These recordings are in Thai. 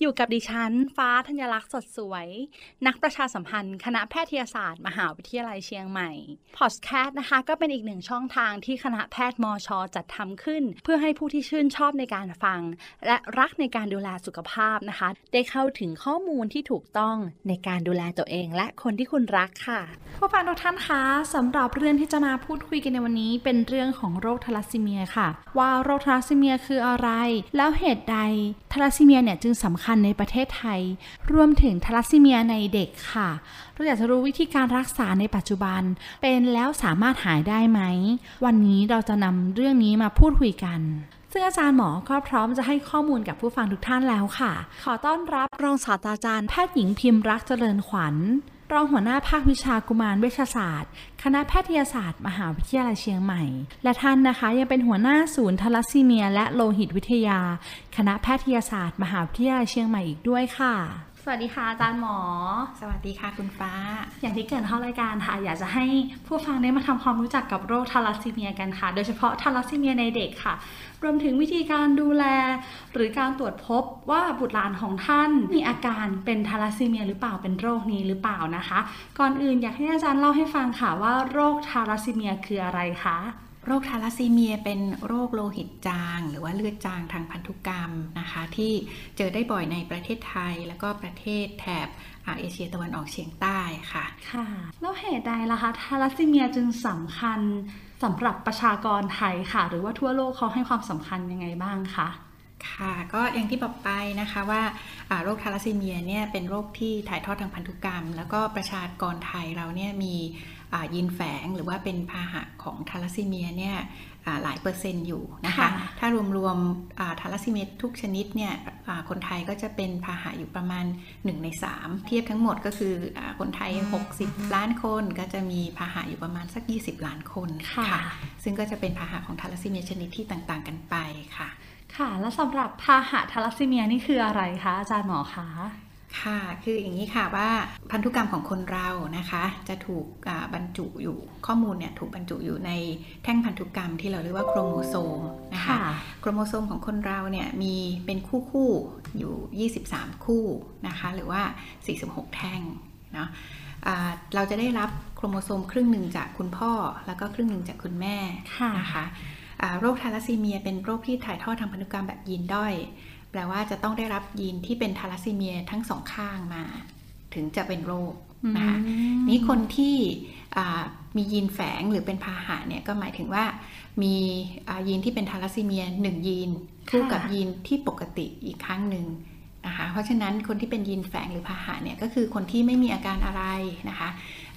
อยู่กับดิฉัน ฟ้าธัญลักษณ์สดสวย นักประชาสัมพันธ์ คณะแพทยศาสตร์ มหาวิทยาลัยเชียงใหม่ Podcast นะคะ ก็เป็นอีกหนึ่งช่องทางที่คณะแพทย์มอชอจัดทำขึ้น เพื่อให้ผู้ที่ชื่นชอบในการฟัง และรักในการดูแลสุขภาพนะคะ ได้เข้าถึงข้อมูลที่ถูกต้องในการดูแลตัวเอง และคนที่คุณรักค่ะผู้ฟังทุกท่านคะสำหรับเรื่องที่จะมาพูดคุยกันในวันนี้ เป็นเรื่องของโรคทาลัสซีเมียค่ะ ว่าโรคทาลัสซีเมียคืออะไร แล้วเหตุใดทาลัสซีเมียเนี่ยจึงสำคัญในประเทศไทย รวมถึงทาลัสซีเมียในเด็กค่ะ เราอยากจะรู้วิธีการรักษาในปัจจุบัน เป็นแล้วสามารถหายได้ไหม วันนี้เราจะนำเรื่องนี้มาพูดคุยกันซึ่งอาจารย์หมอก็พร้อมจะให้ข้อมูลกับผู้ฟังทุกท่านแล้วค่ะ ขอต้อนรับรองศาสตราจารย์แพทย์หญิงพิมพ์รักเจริญขวัญ รองหัวหน้าภาควิชากุมารเวชศาสตร์ คณะแพทยศาสตร์ มหาวิทยาลัยเชียงใหม่ และท่านนะคะยังเป็นหัวหน้าศูนย์ทาลัสซีเมีย และโลหิตวิทยา คณะแพทยศาสตร์ มหาวิทยาลัยเชียงใหม่อีกด้วยค่ะ สวัสดีค่ะอาจารย์หมอ สวัสดีค่ะคุณฟ้า อย่างที่เกริดเข้ารายการค่ะ อยากจะให้ผู้ฟังได้มาทำความรู้จักกับโรคทาลัสซีเมียกันค่ะ โดยเฉพาะทาลัสซีเมียในเด็กค่ะ รวมถึงวิธีการดูแล หรือการตรวจพบว่าบุตรหลานของท่านมีอาการเป็นทาลัสซีเมียหรือเปล่าเป็นโรคนี้หรือเปล่านะคะ ก่อนอื่นอยากให้อาจารย์เล่าให้ฟังค่ะว่าโรคทาลัสซีเมียคืออะไรคะ โรคทาลัสซีเมียเป็นโรคโลหิตจาง หรือว่าเลือดจางทางพันธุกรรมนะคะ ที่เจอได้บ่อยในประเทศไทย แล้วก็ประเทศแถบอ่าเอเชียตะวันออกเฉียงใต้ค่ะ ค่ะ แล้วเหตุใดล่ะคะทาลัสซีเมียจึงสำคัญสำหรับประชากรไทยค่ะ หรือว่าทั่วโลกเขาให้ความสำคัญยังไงบ้างคะค่ะก็อย่างที่บอกไปนะคะว่าอ่าโรคทาลัสซีเมียเนี่ยเป็นโรคที่ถ่ายทอดทางพันธุกรรม แล้วก็ประชากรไทยเราเนี่ยมีอ่า ยีนแฝงหรือว่าเป็นพาหะของทาลัสซีเมียเนี่ยอ่าหลายเปอร์เซ็นต์อยู่นะคะค่ะถ้ารวมๆอ่าทาลัสซีเมียทุกชนิดเนี่ยอ่าคนไทยก็จะเป็นพาหะอยู่ประมาณ 1 ใน 3 เทียบทั้งหมดก็คืออาคนไทย 60 ล้านคนก็จะมีพาหะอยู่ประมาณสัก 20 ล้านคนค่ะซึ่งก็จะเป็นพาหะของทาลัสซีเมียชนิดที่ต่างๆ กันไปค่ะ ค่ะ แล้วสำหรับพาหะทาลัสซีเมียนี่คืออะไรคะอาจารย์หมอคะ ค่ะ คืออย่างนี้ค่ะว่าพันธุกรรมของคนเรานะคะ จะถูกอ่าบรรจุอยู่ข้อมูลเนี่ยถูกบรรจุอยู่ในแท่งพันธุกรรมที่เราเรียกว่าโครโมโซมนะคะโครโมโซมของคนเราเนี่ยมีเป็นคู่คู่ๆอยู่ 23 คู่นะคะหรือว่า 46 แท่งเนาะอ่าเราจะได้รับโครโมโซมครึ่งหนึ่งจากคุณพ่อ แล้วก็ครึ่งหนึ่งจากคุณแม่ค่ะนะคะอ่าโรคทาลัสซีเมียเป็นโรคที่ถ่ายทอดทางพันธุกรรมแบบยีนด้อย แปลว่าจะต้องได้รับยีนที่เป็นทาลัสซีเมียทั้งสองข้างมา ถึงจะเป็นโรคนะคะอืมนี่คนที่อ่ามียีนแฝงหรือเป็นพาหะเนี่ยก็หมายถึงว่ามีอ่ายีนที่เป็นทาลัสซีเมียหนึ่งยีนคู่กับยีนที่ปกติอีกครั้งหนึ่งนะคะเพราะฉะนั้นคนที่เป็นยีนแฝงหรือพาหะเนี่ยก็คือคนที่ไม่มีอาการอะไรนะคะ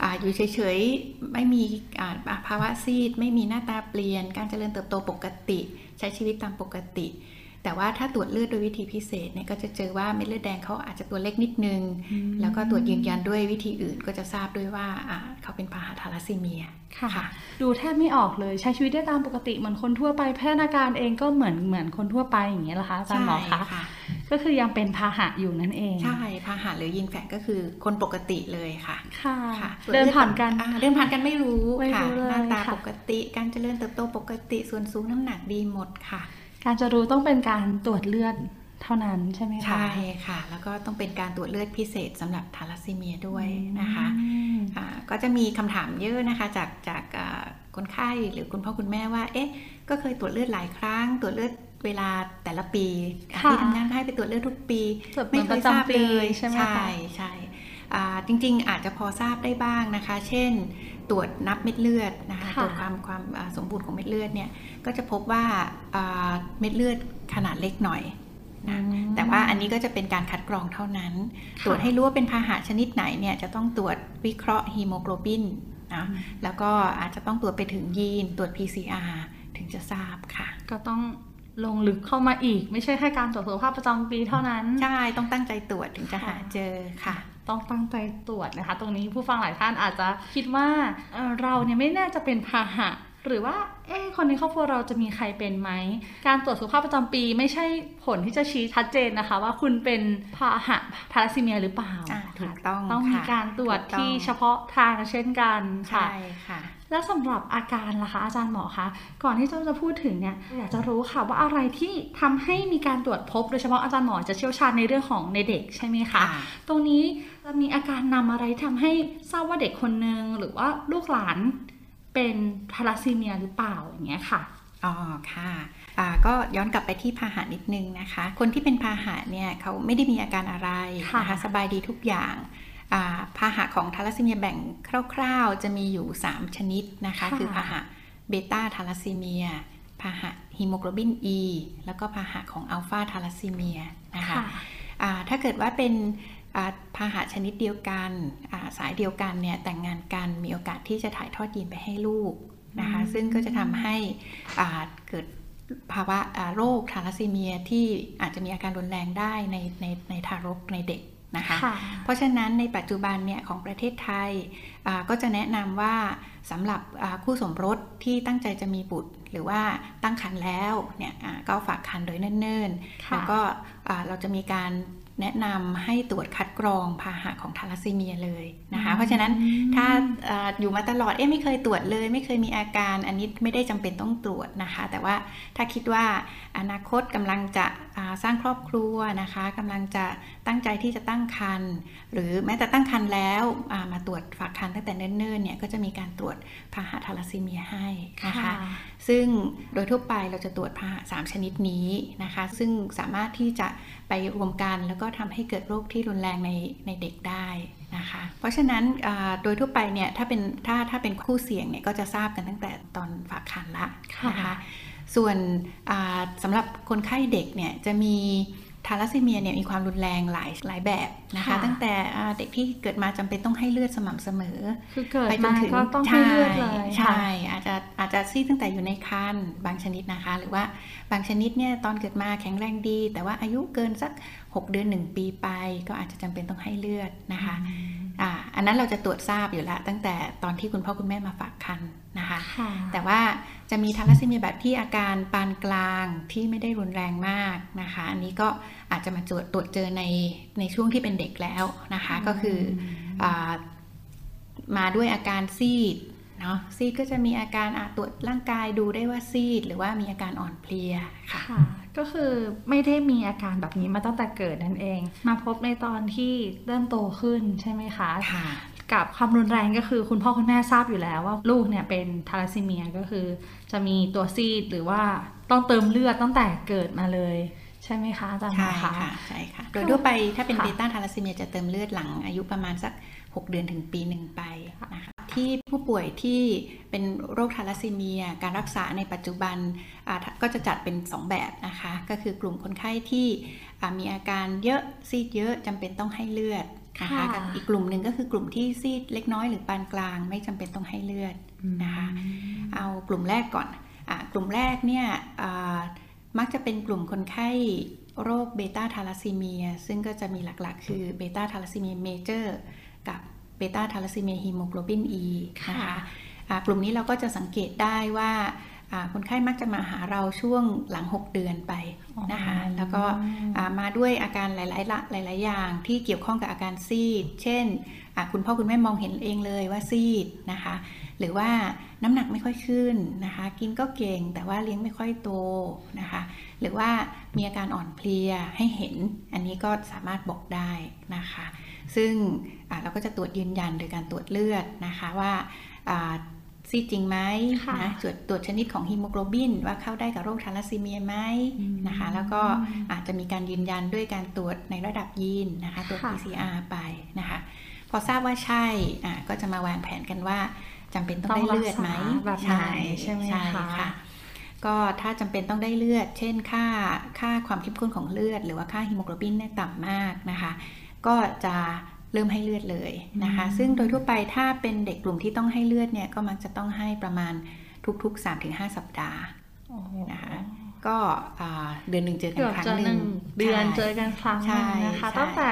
อาอยู่เฉยๆไม่มีอ่าภาวะซีด ไม่มีหน้าตาเปลี่ยน การเจริญเติบโตปกติ ใช้ชีวิตตามปกติ แต่ว่าถ้าตรวจเลือดโดยวิธีพิเศษเนี่ยก็จะเจอว่าเม็ดเลือดแดงเขาอาจจะตัวเล็กนิดนึง แล้วก็ตรวจยืนยันด้วยวิธีอื่นก็จะทราบด้วยว่าอ่าเขาเป็นพาหะทาลัสซีเมียค่ะ ดูแทบไม่ออกเลยใช้ชีวิตได้ตามปกติเหมือนคนทั่วไปพัฒนาการเองก็เหมือนเหมือนคนทั่วไปอย่างเงี้ยเหรอคะอาจารย์หมอคะค่ะก็คือยังเป็นพาหะอยู่นั่นเอง ใช่ พาหะหรือยีนแฝงก็คือคนปกติเลยค่ะ ค่ะค่ะเดินผ่านกันอ่เดินผ่านกันไม่รู้ไม่ค่ะรู้เลยหน้าตาค่ะปกติ การเจริญเติบโตปกติ ส่วนสูงน้ำหนักดีหมดค่ะ การจะรู้ต้องเป็นการตรวจเลือดเท่านั้นใช่ไหมคะ ใช่ค่ะ แล้วก็ต้องเป็นการตรวจเลือดพิเศษสำหรับทาลัสซีเมียด้วยนะคะอืมอ่าก็จะมีคำถามเยอะนะคะจากจากอ่าคนไข้หรือคุณพ่อคุณแม่ว่า เอ๊ะ ก็เคยตรวจเลือดหลายครั้ง ตรวจเลือดเวลาแต่ละปีอะค่ะที่ทำงานก็ให้ไปตรวจเลือดทุกปีตรวจเหมืไม่เคยทราบเลยใช่ไหมคะใช่ใช่อ่าจริงๆอาจจะพอทราบได้บ้างนะคะ เช่น ตรวจนับเม็ดเลือดนะคะค่ะตรวจความความอ่าสมบูรณ์ของเม็ดเลือดเนี่ยก็จะพบว่าอ่าเม็ดเลือดขนาดเล็กหน่อยนะอืมแต่ว่าอันนี้ก็จะเป็นการคัดกรองเท่านั้นค่ะตรวจให้รู้ว่าเป็นพาหะชนิดไหนเนี่ยจะต้องตรวจวิเคราะห์ฮีโมโกลบินนะแล้วก็อาจจะต้องตรวจไปถึงยีนตรวจ PCR ถึงจะทราบค่ะ ก็ต้องลงลึกเข้ามาอีก ไม่ใช่แค่การตรวจสุขภาพประจำปีเท่านั้น ใช่ ต้องตั้งใจตรวจถึงจะหาเจอค่ะ ต้องตั้งใจตรวจนะคะ ตรงนี้ผู้ฟังหลายท่านอาจจะคิดว่าเอ่อเราเนี่ยไม่น่าจะเป็นพาหะหรือว่า เอ๊ะคนในครอบครัวเราจะมีใครเป็นไหม การตรวจสุขภาพประจำปีไม่ใช่ผลที่จะชี้ชัดเจนนะคะ ว่าคุณเป็นพาหะทาราซีเมียหรือเปล่าอ่า ถูกต้อง ต้องมีค่ะการตรวจถูกต้องที่เฉพาะทางเช่นกันค่ะ ใช่ค่ะ แล้วสำหรับอาการล่ะคะอาจารย์หมอคะก่อนที่เราจะพูดถึงเนี่ยอยากจะรู้ค่ะว่าอะไรที่ทำให้มีการตรวจพบโดยเฉพาะอาจารย์หมอจะเชี่ยวชาญในเรื่องของในเด็กใช่ไหมคะค่ะตรงนี้จะมีอาการนำอะไรทำให้ทราบว่าเด็กคนหนึ่งหรือว่าลูกหลานเป็นทาราซีเมียหรือเปล่าอย่างเงี้ยค่ะอ๋อค่ะอ่าก็ย้อนกลับไปที่พาหะนิดนึงนะคะ คนที่เป็นพาหะเนี่ยเขาไม่ได้มีอาการอะไรค่ะนะคะสบายดีทุกอย่างอ่า พาหะของทาลัสซีเมียแบ่งคร่าวๆ จะมีอยู่ 3 ชนิดนะคะ คือพาหะเบต้าทาลัสซีเมียพาหะฮีโมโกลบิน E แล้วก็พาหะของอัลฟาทาลัสซีเมียนะคะค่ะอ่าถ้าเกิดว่าเป็นอ่าพาหะชนิดเดียวกันอ่าสายเดียวกันเนี่ยแต่งงานกันมีโอกาสที่จะถ่ายทอดยีนไปให้ลูกนะคะอืมซึ่งก็จะทำให้อ่าเกิดภาวะอ่าโรคทาลัสซีเมียที่อาจจะมีอาการรุนแรงได้ในในในทารกในเด็ก นะคะค่ะเพราะฉะนั้นในปัจจุบันเนี่ยของประเทศไทยอ่าก็จะแนะนำว่าสำหรับอ่าคู่สมรสที่ตั้งใจจะมีบุตร หรือว่าตั้งครรภ์แล้วเนี่ยอ่าก็ฝากครรภ์โดยเนิ่นๆค่ะแล้วก็อ่าเราจะมีการ แนะนำให้ตรวจคัดกรองพาหะของทาลัสซีเมียเลยนะคะ เพราะฉะนั้นถ้าอ่าอยู่มาตลอดเอ๊ะไม่เคยตรวจเลย ไม่เคยมีอาการอันนี้ไม่ได้จำเป็นต้องตรวจนะคะ แต่ว่าถ้าคิดว่าอนาคตกำลังจะอ่าสร้างครอบครัวนะคะกำลังจะตั้งใจที่จะตั้งครรภ์หรือแม้แต่ตั้งครรภ์แล้วอ่ามาตรวจฝากครรภ์ตั้งแต่เนิ่นๆเนี่ยก็จะมีการตรวจพาหะทาลัสซีเมียให้นะคะซึ่งโดยทั่วไปเราจะตรวจพาหะสามชนิดนี้นะคะ ซึ่งสามารถที่จะไปรวมกันแล้วก็ทำให้เกิดโรคที่รุนแรงในในเด็กได้นะคะ เพราะฉะนั้นอ่าโดยทั่วไปเนี่ยถ้าเป็นถ้าถ้าเป็นคู่เสี่ยงเนี่ยก็จะทราบกันตั้งแต่ตอนฝากครรภ์ละนะคะค่ะส่วนอ่าสำหรับคนไข้เด็กเนี่ยจะมีทาลัสซีเมียเนี่ยมีความรุนแรงหลายหลายแบบนะคะค่ะตั้งแต่อ่าเด็กที่เกิดมาจำเป็นต้องให้เลือดสม่ำเสมอ คือเกิดไปจมานถึงก็ต้องให้เลือดเลยใช่ค่ะใช่อาจจะอา จจะซีดตั้งแต่อยู่ในครรภ์บางชนิดนะคะ หรือว่าบางชนิดเนี่ยตอนเกิดมาแข็งแรงดี แต่ว่าอายุเกินสัก 6 เดือน 1 ปีไป ก็อาจจะจำเป็นต้องให้เลือดนะคะอ่าอันนั้นเราจะตรวจทราบอยู่แล้วตั้งแต่ตอนที่คุณพ่อคุณแม่มาฝากคันนะคะค่ะแต่ว่าจะมีทาลัสซีเมียแบบที่อาการปานกลางที่ไม่ได้รุนแรงมากนะคะ อันนี้ก็อาจจะมาตรวจตรวจเจอในในช่วงที่เป็นเด็กแล้วนะคะ ก็คืออามาด้วยอาการซีด เนาะซีดก็จะมีอาการอาตรวจร่างกายดูได้ว่าซีด หรือว่ามีอาการอ่อนเพลียค่ะค่ะ ก็คือไม่ได้มีอาการแบบนี้มาตั้งแต่เกิดนั่นเอง มาพบในตอนที่เริ่มโตขึ้นใช่ไหมคะค่ะกับความรุนแรงก็คือคุณพ่อคุณแม่ทราบอยู่แล้วว่าลูกเนี่ยเป็นทาราซีเมียก็คือ จะมีตัวซีดหรือว่าต้องเติมเลือดตั้งแต่เกิดมาเลยใช่ไหมคะอาจารย์หมใช่อคะค่ะใช่ค่ะโดยทั่วไปถ้าเป็นค่ะเบต้าทาลัสซีเมียจะเติมเลือดหลังอายุประมาณสัก 6 เดือนถึงปีหนึ่งไปนะคะ ที่ผู้ป่วยที่เป็นโรคทาลัสซีเมีย การรักษาในปัจจุบันอ่าก็จะจัดเป็น 2 แบบนะคะ ก็คือกลุ่มคนไข้ที่อ่ามีอาการเยอะซีดเยอะจำเป็นต้องให้เลือดนะคะค่ะกับอีกกลุ่มหนึ่งก็คือกลุ่มที่ซีดเล็กน้อยหรือปานกลางไม่จำเป็นต้องให้เลือดนะคะเอากลุ่มแรกก่อนอะกลุ่มแรกเนี่ยอ่ามักจะเป็นกลุ่มคนไข้โรคเบต้าทาลัสซีเมีย ซึ่งก็จะมีหลักๆ คือเบต้าทาลัสซีเมีย majorกับ เบต้าทาลัสซีเมียฮีโมโกลบิน E นะคะอะกลุ่มนี้เราก็จะสังเกตได้ว่าอ่าคนไข้มักจะมาหาเราช่วงหลัง 6 เดือนไปนะคะอ๋อแล้วก็อ่ามาด้วยอาการหลายๆละหลาย ๆ อย่างที่เกี่ยวข้องกับอาการซีด เช่นอะคุณพ่อคุณแม่มองเห็นเองเลยว่าซีดนะคะ หรือว่า น้ำหนักไม่ค่อยขึ้นนะคะ กินก็เก่งแต่ว่าเลี้ยงไม่ค่อยโตนะคะ หรือว่ามีอาการอ่อนเพลียให้เห็น อันนี้ก็สามารถบอกได้นะคะ ซึ่งอ่าเราก็จะตรวจยืนยันโดยการตรวจเลือดนะคะว่าอ่าซีดจริงไหมค่ะนะตรวจตรวจชนิดของฮีโมโกลบิน ว่าเข้าได้กับโรคทาลัสซีเมียไหมนะคะ แล้วก็อาจจะมีการยืนยันด้วยการตรวจในระดับยีนนะคะตรวจค่ะ PCR ไปนะคะ พอทราบว่าใช่อะก็จะมาวางแผนกันว่า จำเป็นต้องได้เลือดไหมต้องรักษาแบบไหนใช่ไหมคะก็ถ้าจำเป็นต้องได้เลือด เช่นค่าค่าความเข้มข้นของเลือด หรือว่าค่าฮีโมโกลบินเนี่ยต่ำมากนะคะ ก็จะเริ่มให้เลือดเลยนะคะ ซึ่งโดยทั่วไปถ้าเป็นเด็กกลุ่มที่ต้องให้เลือดเนี่ยก็มักจะต้องให้ประมาณทุกๆ 3-5 สัปดาห์โอ้โหนะคะก็อ่าเดือนหนึ่งเจอกันเกือบครั้งจะหหนึ่นึ่งงเดือนใช่เจอกันครั้งหนึ่งนะคะใช่ตั้งแต่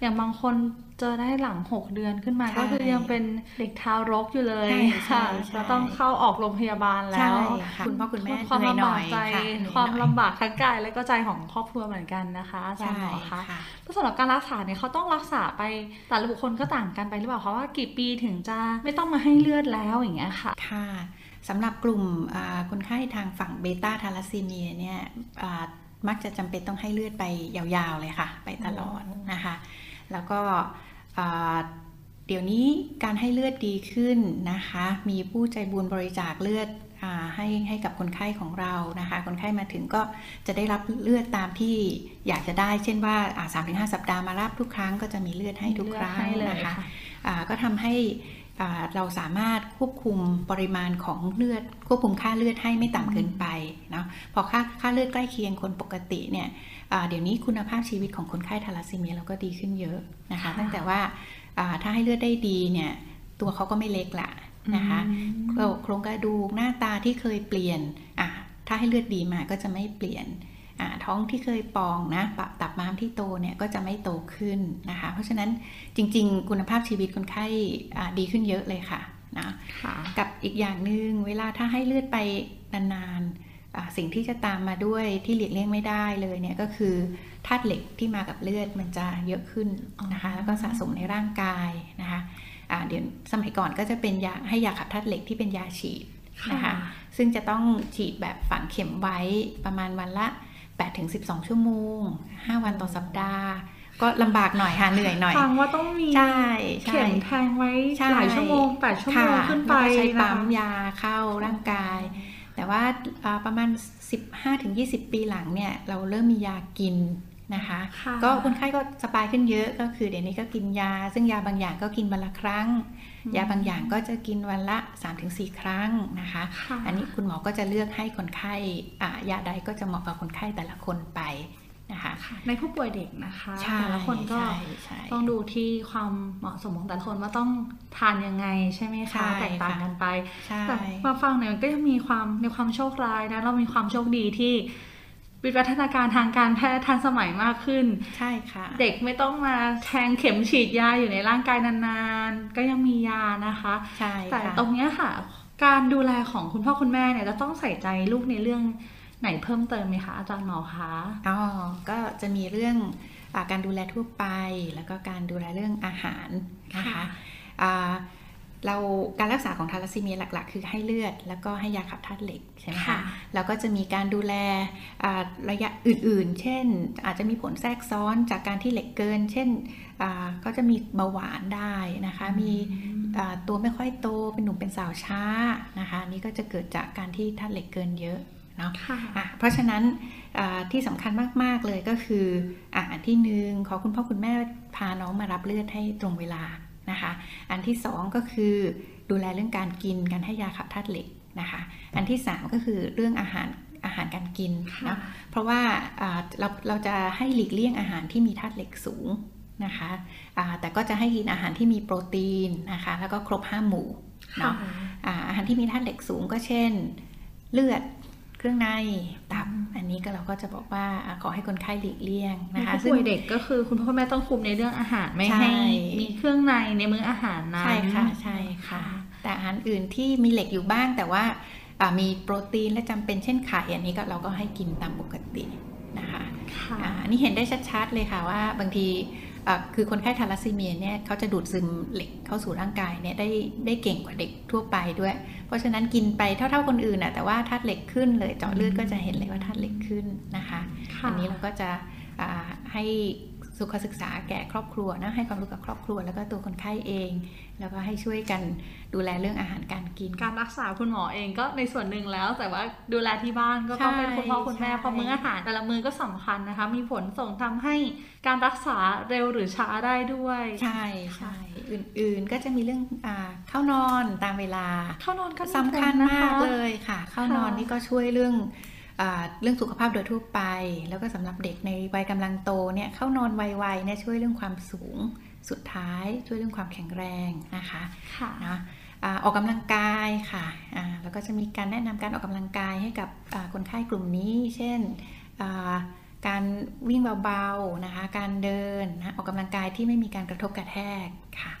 อย่างบางคน เจอได้หลังหกเดือนขึ้นมาใช่ก็คือยังเป็นเด็กทารกอยู่เลยใช่ใช่ค่ะใช่จะต้องเข้าออกโรงพยาบาลแล้ใช่วค่ะคุณพ่อคุณแม่ความเหนื่อยลำหน่บาอกยใจค่ะเหนื่อยความหน่อยลำบากทั้งกายและก็ใจของครอบครัวเหมือนกันนะคะอาจารย์ใช่หมอคะค่ะแล้วสำหรับการรักษาเนี่ยเขาต้องรักษาไปแต่ละบุคคลก็ต่างกันไปหรือเปล่าคะว่ากี่ปีถึงจะไม่ต้องมาให้เลือดแล้วอย่างเงี้ยค่ะค่ะสำหรับกลุ่มอ่าคนไข้ทางฝั่งเบต้าทาลัสซีเมียเนี่ยอ่ามักจะจำเป็นต้องให้เลือดไปยาวๆเลยค่ะ ไปตลอดนะคะ แล้วก็อ่า เดี๋ยวนี้การให้เลือดดีขึ้นนะคะ มีผู้ใจบุญบริจาคเลือดอาให้ให้กับคนไข้ของเรานะคะ คนไข้มาถึงก็จะได้รับเลือดตามที่อยากจะได้ เช่นว่าสามถึงห้าสัปดาห์มารับทุกครั้งก็จะมีเลือดให้ทุกครั้งให้เลยนะคะค่ะอ่าก็ทำให้อ่าเราสามารถควบคุมปริมาณของเลือด ควบคุมค่าเลือดให้ไม่ต่ำเกินไปเนาะพอค่าค่าเลือดใกล้เคียงคนปกติเนี่ยอ่า เดี๋ยวนี้คุณภาพชีวิตของคนไข้ทาลัสซีเมียเราก็ดีขึ้นเยอะนะคะค่ะตั้งแต่ว่าอ่าถ้าให้เลือดได้ดีเนี่ยตัวเขาก็ไม่เล็กละนะคะอืมโครงโครงกระดูกหน้าตาที่เคยเปลี่ยนอะถ้าให้เลือดดีมาก็จะไม่เปลี่ยนอะท้องที่เคยปองนะปรับตับม้ามที่โตเนี่ยก็จะไม่โตขึ้นนะคะ เพราะฉะนั้นจริง ๆ คุณภาพชีวิตคนไข้อะดีขึ้นเยอะเลยค่ะนะค่ะกับอีกอย่างหนึ่งเวลาถ้าให้เลือดไปนานๆอะ สิ่งที่จะตามมาด้วยที่หลีกเลี่ยงไม่ได้เลยเนี่ยก็คือธาตุเหล็กที่มากับเลือดมันจะเยอะขึ้นนะคะแล้วก็สะสมในร่างกายนะคะอะเดี๋ยวสมัยก่อนก็จะเป็นยาให้ยาขับธาตุเหล็กที่เป็นยาฉีดนะคะค่ะซึ่งจะต้องฉีดแบบฝังเข็มไว้ประมาณวันละ 8-12 ชั่วโมง 5 วันต่อสัปดาห์ ก็ลำบากหน่อยค่ะเหนื่อยหน่อยฟังว่าต้องมีใช่ใช่เข็มแทงไว้ใช่หลายชั่วโมงแปดชั่วโมงค่ะขึ้นไปแล้วก็ใช้ปั๊มนะคะยาเข้าร่างกาย แต่ว่าอ่าประมาณ 15-20 ปีหลังเนี่ยเราเริ่มมียากินนะคะค่ะก็คนไข้ก็สบายขึ้นเยอะก็คือเดี๋ยวนี้ก็กินยา ซึ่งยาบางอย่างก็กินวันละครั้ง ยาบางอย่างก็จะกินวันละ 3-4 ครั้งนะคะค่ะอันนี้คุณหมอก็จะเลือกให้คนไข้อ่ายาใดก็จะเหมาะกับคนไข้แต่ละคนไป นะคะในผู้ป่วยเด็กนะคะใช่แต่ละคนก็ใช่ใช่ต้องดูที่ความเหมาะสมของแต่ละคนว่าต้องทานยังไงใช่ไหมใช่คะแตกต่างค่ะกันไปใช่แต่มาฟังเนี่ยมันก็ยังมีความในความโชคร้ายนะเรามีความโชคดีที่วิวัฒนาการทางการแพทย์ทันสมัยมากขึ้น ใช่ค่ะ เด็กไม่ต้องมาแทงเข็มฉีดยาอยู่ในร่างกายนานๆ ก็ยังมียานะคะ ใช่แต่ค่ะตรงเนี้ยค่ะ การดูแลของคุณพ่อคุณแม่เนี่ยจะต้องใส่ใจลูกในเรื่อง ไหนเพิ่มเติมไหมคะอาจารย์หมอคะอ๋อก็จะมีเรื่องอาการดูแลทั่วไป แล้วก็การดูแลเรื่องอาหารนะคะอ่าเราการรักษาของทาลัสซีเมียหลัก ๆ คือให้เลือด แล้วก็ให้ยาขับธาตุเหล็กใช่ไหมค่ะคะแล้วก็จะมีการดูแลอ่าระยะอื่นๆ เช่น อาจจะมีผลแทรกซ้อนจากการที่เหล็กเกิน เช่นอ่าก็จะมีเบาหวานได้นะคะมีอ่าตัวไม่ค่อยโตเป็นหนุ่มเป็นสาวช้านะคะอันนี่ก็จะเกิดจากการที่ธาตุเหล็กเกินเยอะ เนาะค่ะอะเพราะฉะนั้นอ่าที่สำคัญมาก ๆ เลยก็คืออะอันที่หนึ่งขอคุณพ่อคุณแม่พาน้องมารับเลือดให้ตรงเวลานะคะ อันที่สองก็คือดูแลเรื่องการกินการให้ยาขับธาตุเหล็กนะคะ อันที่สามก็คือเรื่องอาหารอาหารการกินค่ะเนาะเพราะว่าอ่าเราเราจะให้หลีกเลี่ยงอาหารที่มีธาตุเหล็กสูงนะคะอ่าแต่ก็จะให้กินอาหารที่มีโปรตีนนะคะแล้วก็ครบห้าหมู่ค่ะเนาะอ่าอาหารที่มีธาตุเหล็กสูงก็เช่น เลือด เครื่องในตับอันนี้ก็เราก็จะบอกว่าอ่าขอให้คนไข้หลีกเลี่ยงในนะคะผู้ป่วยเด็กก็คือคุณพ่อคุณแม่ต้องคุมในเรื่องอาหารไม่ใช่ให้มีเครื่องในในมื้ออาหารนั้นใช่ค่ะใช่ค่ะ แต่อาหารอื่นที่มีเหล็กอยู่บ้างแต่ว่าอ่ามีโปรตีนและจำเป็นเช่นไข่อันนี้ก็เราก็ให้กินตามปกตินะคะค่ะอ่าอันนี้เห็นได้ชัดๆเลยค่ะว่าบางทีอ่า คือคนไข้ทาลัสซีเมียเนี่ยเขาจะดูดซึมเหล็กเข้าสู่ร่างกายเนี่ยได้ได้เก่งกว่าเด็กทั่วไปด้วย เพราะฉะนั้นกินไปเท่าๆคนอื่นนะแต่ว่าธาตุเหล็กขึ้นเลยเจาะเลือดก็จะเห็นเลยว่าธาตุเหล็กขึ้นนะคะค่ะอันนี้เราก็จะอ่าให้ สุขศึกษาแก่ครอบครัวนะให้ความรู้กับครอบครัว แล้วก็ตัวคนไข้เอง แล้วก็ให้ช่วยกันดูแลเรื่องอาหารการกิน การรักษาคุณหมอเองก็ในส่วนหนึ่งแล้ว แต่ว่าดูแลที่บ้านก็ต้องเป็นคุณพ่อคุณแม่ใช่เพราะมื้ออาหารแต่ละมื้อก็สำคัญนะคะ มีผลส่งทำให้การรักษาเร็วหรือช้าได้ด้วย ใช่ใช่อื่นๆก็จะมีเรื่องอ่าเข้านอนตามเวลาเข้านอนก็สำคัญนะมากคะเลยค่ะ เข้านอนค่ะนี่ก็ช่วยเรื่องอา เรื่องสุขภาพโดยทั่วไป แล้วก็สำหรับเด็กในวัยกำลังโตเนี่ยเข้านอนไวๆเนี่ยช่วยเรื่องความสูงสุดท้ายช่วยเรื่องความแข็งแรงนะคะค่ะนะอาออกกำลังกายค่ะอ่าแล้วก็จะมีการแนะนำการออกกำลังกายให้กับอ่าคนไข้กลุ่มนี้ เช่นอ่าการวิ่งเบาๆนะคะ การเดินนะออกกำลังกายที่ไม่มีการกระทบกระแทกค่ะ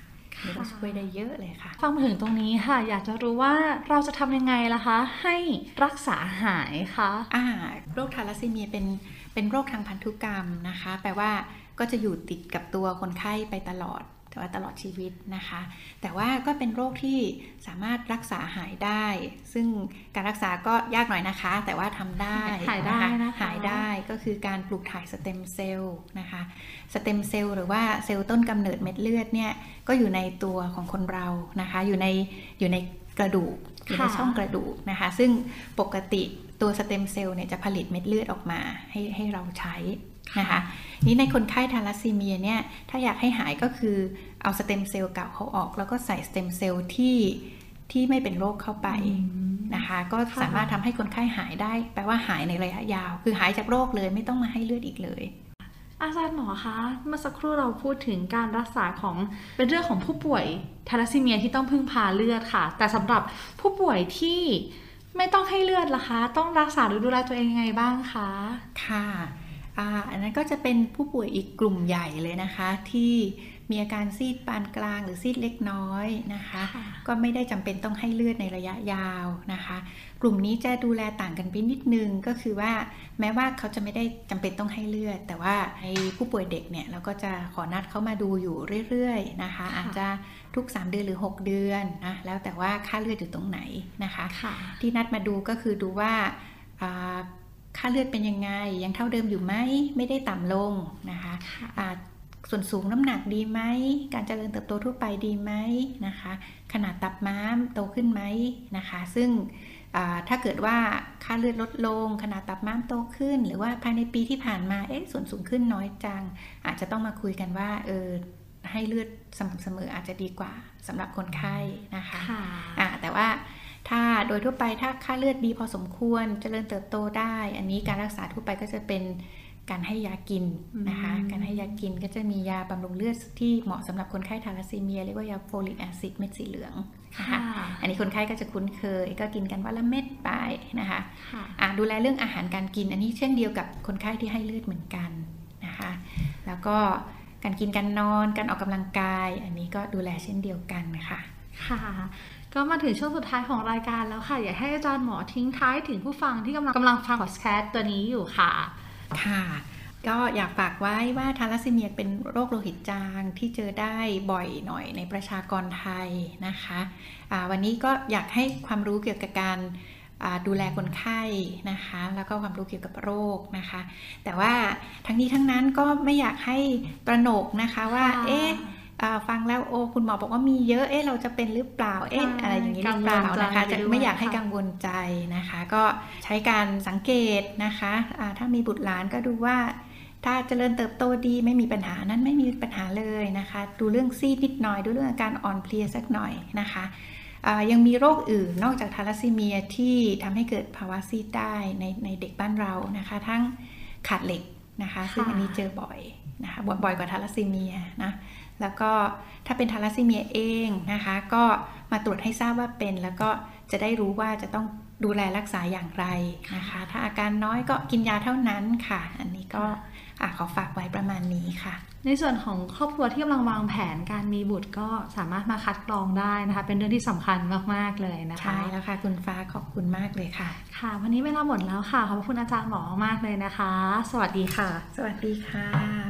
นี่ก็ช่วยได้เยอะเลยค่ะ ฟังมาถึงตรงนี้ค่ะ อยากจะรู้ว่าเราจะทำยังไงล่ะคะ ให้รักษาหายคะอ่าโรคทาลัสซีเมียเป็นเป็นโรคทางพันธุกรรมนะคะ แปลว่าก็จะอยู่ติดกับตัวคนไข้ไปตลอดแต่ว่าตลอดชีวิตนะคะ แต่ว่าก็เป็นโรคที่สามารถรักษาหายได้ ซึ่งการรักษาก็ยากหน่อยนะคะ แต่ว่าทำได้หายได้นะคะหายได้ ก็คือการปลูกถ่ายสเต็มเซลล์นะคะสเต็มเซลล์หรือว่าเซลล์ต้นกำเนิดเม็ดเลือดเนี่ยก็อยู่ในตัวของคนเรานะคะอยู่ในอยู่ในกระดูกอยู่ในช่องกระดูกนะคะ ซึ่งปกติตัวสเต็มเซลล์เนี่ยจะผลิตเม็ดเลือดออกมาให้ให้เราใช้นะคะนี่ในคนไข้ทาลัสซีเมียเนี่ยถ้าอยากให้หายก็คือเอาสเต็มเซลล์เก่าเขาออก แล้วก็ใส่สเต็มเซลล์ที่ ที่ไม่เป็นโรคเข้าไปนะคะก็สามารถทำให้คนไข้หายได้ แปลว่าหายในระยะยาว คือหายจากโรคเลยไม่ต้องมาให้เลือดอีกเลย อาจารย์หมอคะเมื่อสักครู่เราพูดถึงการรักษาของเป็นเรื่องของผู้ป่วยทาลัสซีเมียที่ต้องพึ่งพาเลือดค่ะ แต่สำหรับผู้ป่วยที่ไม่ต้องให้เลือดล่ะคะ ต้องรักษาหรือดูแลตัวเองยังไงบ้างคะค่ะอ่าอันนั้นก็จะเป็นผู้ป่วยอีกกลุ่มใหญ่เลยนะคะที่ มีอาการซีดปานกลางหรือซีดเล็กน้อยนะคะค่ะก็ไม่ได้จำเป็นต้องให้เลือดในระยะยาวนะคะ กลุ่มนี้จะดูแลต่างกันไปนิดนึงก็คือว่าแม้ว่าเขาจะไม่ได้จำเป็นต้องให้เลือด แต่ว่าในผู้ป่วยเด็กเนี่ยเราก็จะขอนัดเขามาดูอยู่เรื่อยๆนะคะ อาจจะทุก 3 เดือนหรือ 6 เดือนนะแล้วแต่ว่าค่าเลือดอยู่ตรงไหนนะคะค่ะที่นัดมาดูก็คือดูว่าอ่าค่าเลือดเป็นยังไง ยังเท่าเดิมอยู่ไหมไม่ได้ต่ำลงนะคะค่ะอ่า ส่วนสูงน้ำหนักดีไหม การเจริญเติบโตทั่วไปดีไหมนะคะ ขนาดตับม้ามโตขึ้นไหมนะคะ ซึ่งอ่าถ้าเกิดว่าค่าเลือดลดลง ขนาดตับม้ามโตขึ้น หรือว่าภายในปีที่ผ่านมา เอ๊ะ ส่วนสูงขึ้นน้อยจัง อาจจะต้องมาคุยกันว่า เออ ให้เลือดสม่ำเสมออาจจะดีกว่าสำหรับคนไข้นะคะค่ะอ่าแต่ว่าถ้าโดยทั่วไปถ้าค่าเลือดดีพอสมควรเจริญเติบโตได้ อันนี้การรักษาทั่วไปก็จะเป็น การให้ยากินนะคะอืมการให้ยากินก็จะมียาบำรุงเลือดที่เหมาะสำหรับคนไข้ทาลัสซีเมียเรียกว่ายา folic acid เม็ดสีเหลืองนะคะค่ะอันนี้คนไข้ก็จะคุ้นเคย ก็กินกันวันละเม็ดไปนะคะค่ะอะดูแลเรื่องอาหารการกิน อันนี้เช่นเดียวกับคนไข้ที่ให้เลือดเหมือนกันนะคะ แล้วก็การกินการนอนการออกกำลังกาย อันนี้ก็ดูแลเช่นเดียวกันนะคะค่ะ ก็มาถึงช่วงสุดท้ายของรายการแล้วค่ะ อยากให้อาจารย์หมอทิ้งท้ายถึงผู้ฟังที่กำลังกำลังฟังพอดแคสต์ตัวนี้อยู่ค่ะ ค่ะก็อยากฝากไว้ว่าทาลัสซีเมียเป็นโรคโลหิตจางที่เจอได้บ่อยหน่อยในประชากรไทยนะคะอ่าวันนี้ก็อยากให้ความรู้เกี่ยวกับการอ่าดูแลคนไข้นะคะ แล้วก็ความรู้เกี่ยวกับโรคนะคะ แต่ว่าทั้งนี้ทั้งนั้นก็ไม่อยากให้ตระหนกนะคะว่าค่ะเอ๊ะอ่า ฟังแล้วโอ้คุณหมอบอกว่ามีเยอะเอ๊ะเราจะเป็นหรือเปล่าเอ๊ะใช่อะไรอย่างนี้หรือเปล่านะคะกังวลใจจะไปด้วยไม่อยากให้ค่ะกังวลใจนะคะ ก็ใช้การสังเกตนะคะอ่าถ้ามีบุตรหลานก็ดูว่า ถ้าเจริญเติบโตดีไม่มีปัญหานั้นไม่มีปัญหาเลยนะคะ ดูเรื่องซีดนิดหน่อย ดูเรื่องอาการอ่อนเพลียสักหน่อยนะคะอ่ายังมีโรคอื่นนอกจากทาลัสซีเมียที่ทำให้เกิดภาวะซีดได้ในในเด็กบ้านเรานะคะ ทั้งขาดเหล็กนะคะ ซึ่งอันนี้เจอบ่อยนะคะบ่อยกว่าทาลัสซีเมียนะ แล้วก็ถ้าเป็นทาลัสซีเมียเองนะคะ ก็มาตรวจให้ทราบว่าเป็น แล้วก็จะได้รู้ว่าจะต้องดูแลรักษาอย่างไรนะคะ ถ้าอาการน้อยก็กินยาเท่านั้นค่ะ อันนี้ก็อะขอฝากไว้ประมาณนี้ค่ะ ในส่วนของครอบครัวที่กำลังวางแผนการมีบุตรก็สามารถมาคัดกรองได้นะคะ เป็นเรื่องที่สำคัญมากๆเลยนะคะ ใช่แล้วค่ะ คุณฟ้าขอบคุณมากเลยค่ะ ค่ะ วันนี้เวลาหมดแล้วค่ะ ขอบคุณอาจารย์หมอมากเลยนะคะ สวัสดีค่ะ สวัสดีค่ะ